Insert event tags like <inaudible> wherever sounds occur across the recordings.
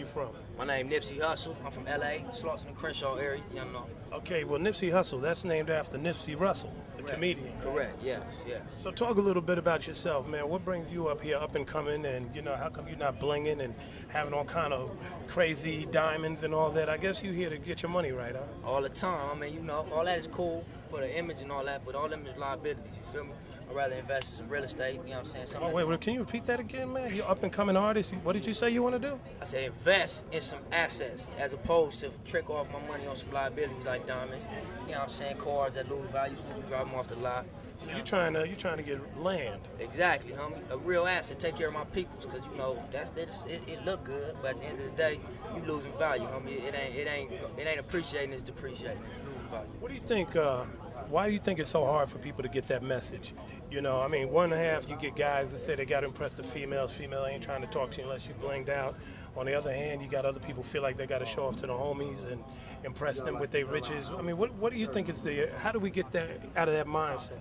you from? My name Nipsey Hussle. I'm from LA, Slauson and Crenshaw area. You know. Okay, well Nipsey Hussle, that's named after Nipsey Russell, the Correct. comedian. Correct. Yes. Yes. So talk a little bit about yourself, man. What brings you up here, up and coming, and you know how come you're not blinging and having all kind of crazy diamonds and all that? I guess you here to get your money right, huh? All the time. I mean, you know, all that is cool for the image and all that, but all them is liabilities. You feel me? I'd rather invest in some real estate. You know what I'm saying? Something Oh wait, wait, can you repeat that again, man? You're up and coming artist. What did you say you want to do? I say invest in some assets as opposed to trick off my money on some liabilities like diamonds. You know what I'm saying? Cars that lose value as soon as you drive them off the lot. So you're trying to you're trying to get land. Exactly, homie. A real asset. Take care of my peoples, cause you know that's, that's it, it look good, but at the end of the day, you losing value, homie. It ain't it ain't it ain't appreciating. It's depreciating. It's losing value. What do you think? Uh, why do you think it's so hard for people to get that message? You know, I mean, one half, you get guys that say they got to impress the females. Female ain't trying to talk to you unless you blinged out. On the other hand, you got other people feel like they got to show off to the homies and impress them with their riches. I mean, what what do you think is the? How do we get that out of that mindset?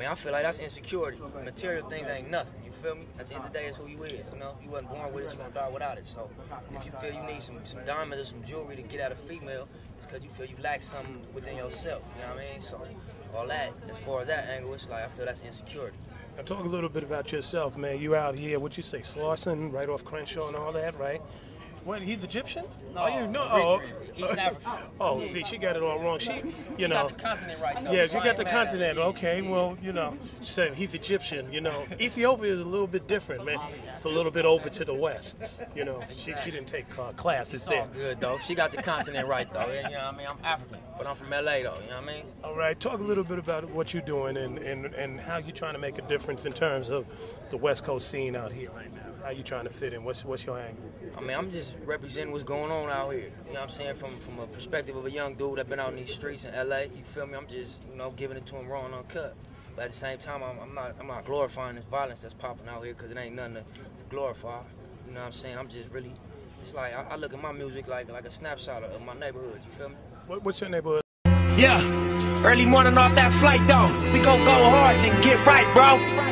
Mean, I feel like that's insecurity. Material things ain't nothing. You feel me? At the end of the day, it's who you is. You know, you wasn't born with it, you gonna die without it. So, if you feel you need some some diamonds or some jewelry to get out a female, it's because you feel you lack something within yourself. You know what I mean? So, all that, as far as that angle, it's like I feel that's insecurity. Now, talk a little bit about yourself, man. You out here, what you say, Slauson, right off Crenshaw and all that, right? What, he's Egyptian? No, oh, you know, oh. East African. <laughs> oh, see, she got it all wrong. She, you know, got the continent right though. Yeah, you got the continent. Okay, well, you know, she said he's Egyptian. You know, <laughs> Ethiopia is a little bit different, man. It's a little bit over to the west. You know, she, she didn't take uh, classes It's there. all good though. She got the continent right though. You know what I mean? I'm African, but I'm from LA though. You know what I mean? All right, talk a little bit about what you're doing and, and, and how you're trying to make a difference in terms of the West Coast scene out here right now. How you trying to fit in? What's what's your angle? I mean, I'm just representing what's going on out here. You know what I'm saying? From from a perspective of a young dude that been out in these streets in LA. You feel me? I'm just, you know, giving it to him raw and uncut. But at the same time, I'm, I'm not I'm not glorifying this violence that's popping out here because it ain't nothing to, to glorify. You know what I'm saying? I'm just really, it's like I, I look at my music like like a snapshot of my neighborhood. You feel me? What, what's your neighborhood? Yeah, early morning off that flight though. We gon' go hard then get right, bro.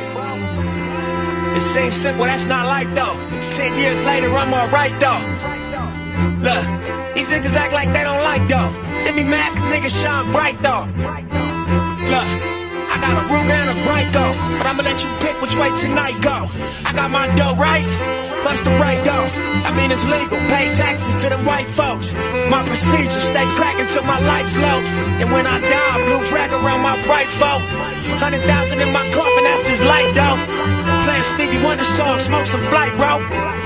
It seems simple, that's not life though. Ten years later, I'm alright though. Look, these niggas act like they don't like though. They be mad cause niggas shine bright though. Look, I got a Ruger and a Bronco, but I'ma let you pick which way tonight go. I got my dough right, plus the right go. I mean it's legal, pay taxes to them white folks. My procedure, stay cracking till my lights low. And when I die, blue rag around my right folk. Hundred thousand in my coffin, that's just light though. Song, smoke some flight, bro.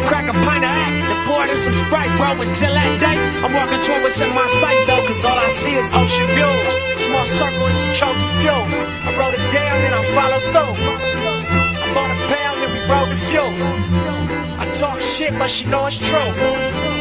Crack a pint of act and pour in some Sprite, bro. Until that day, I'm walking toward what's in my sights, though, cause all I see is ocean views. Small circle is some trophy fuel. I wrote it down and I followed through. I bought a pound and we rode the fuel. I talk shit, but she know it's true.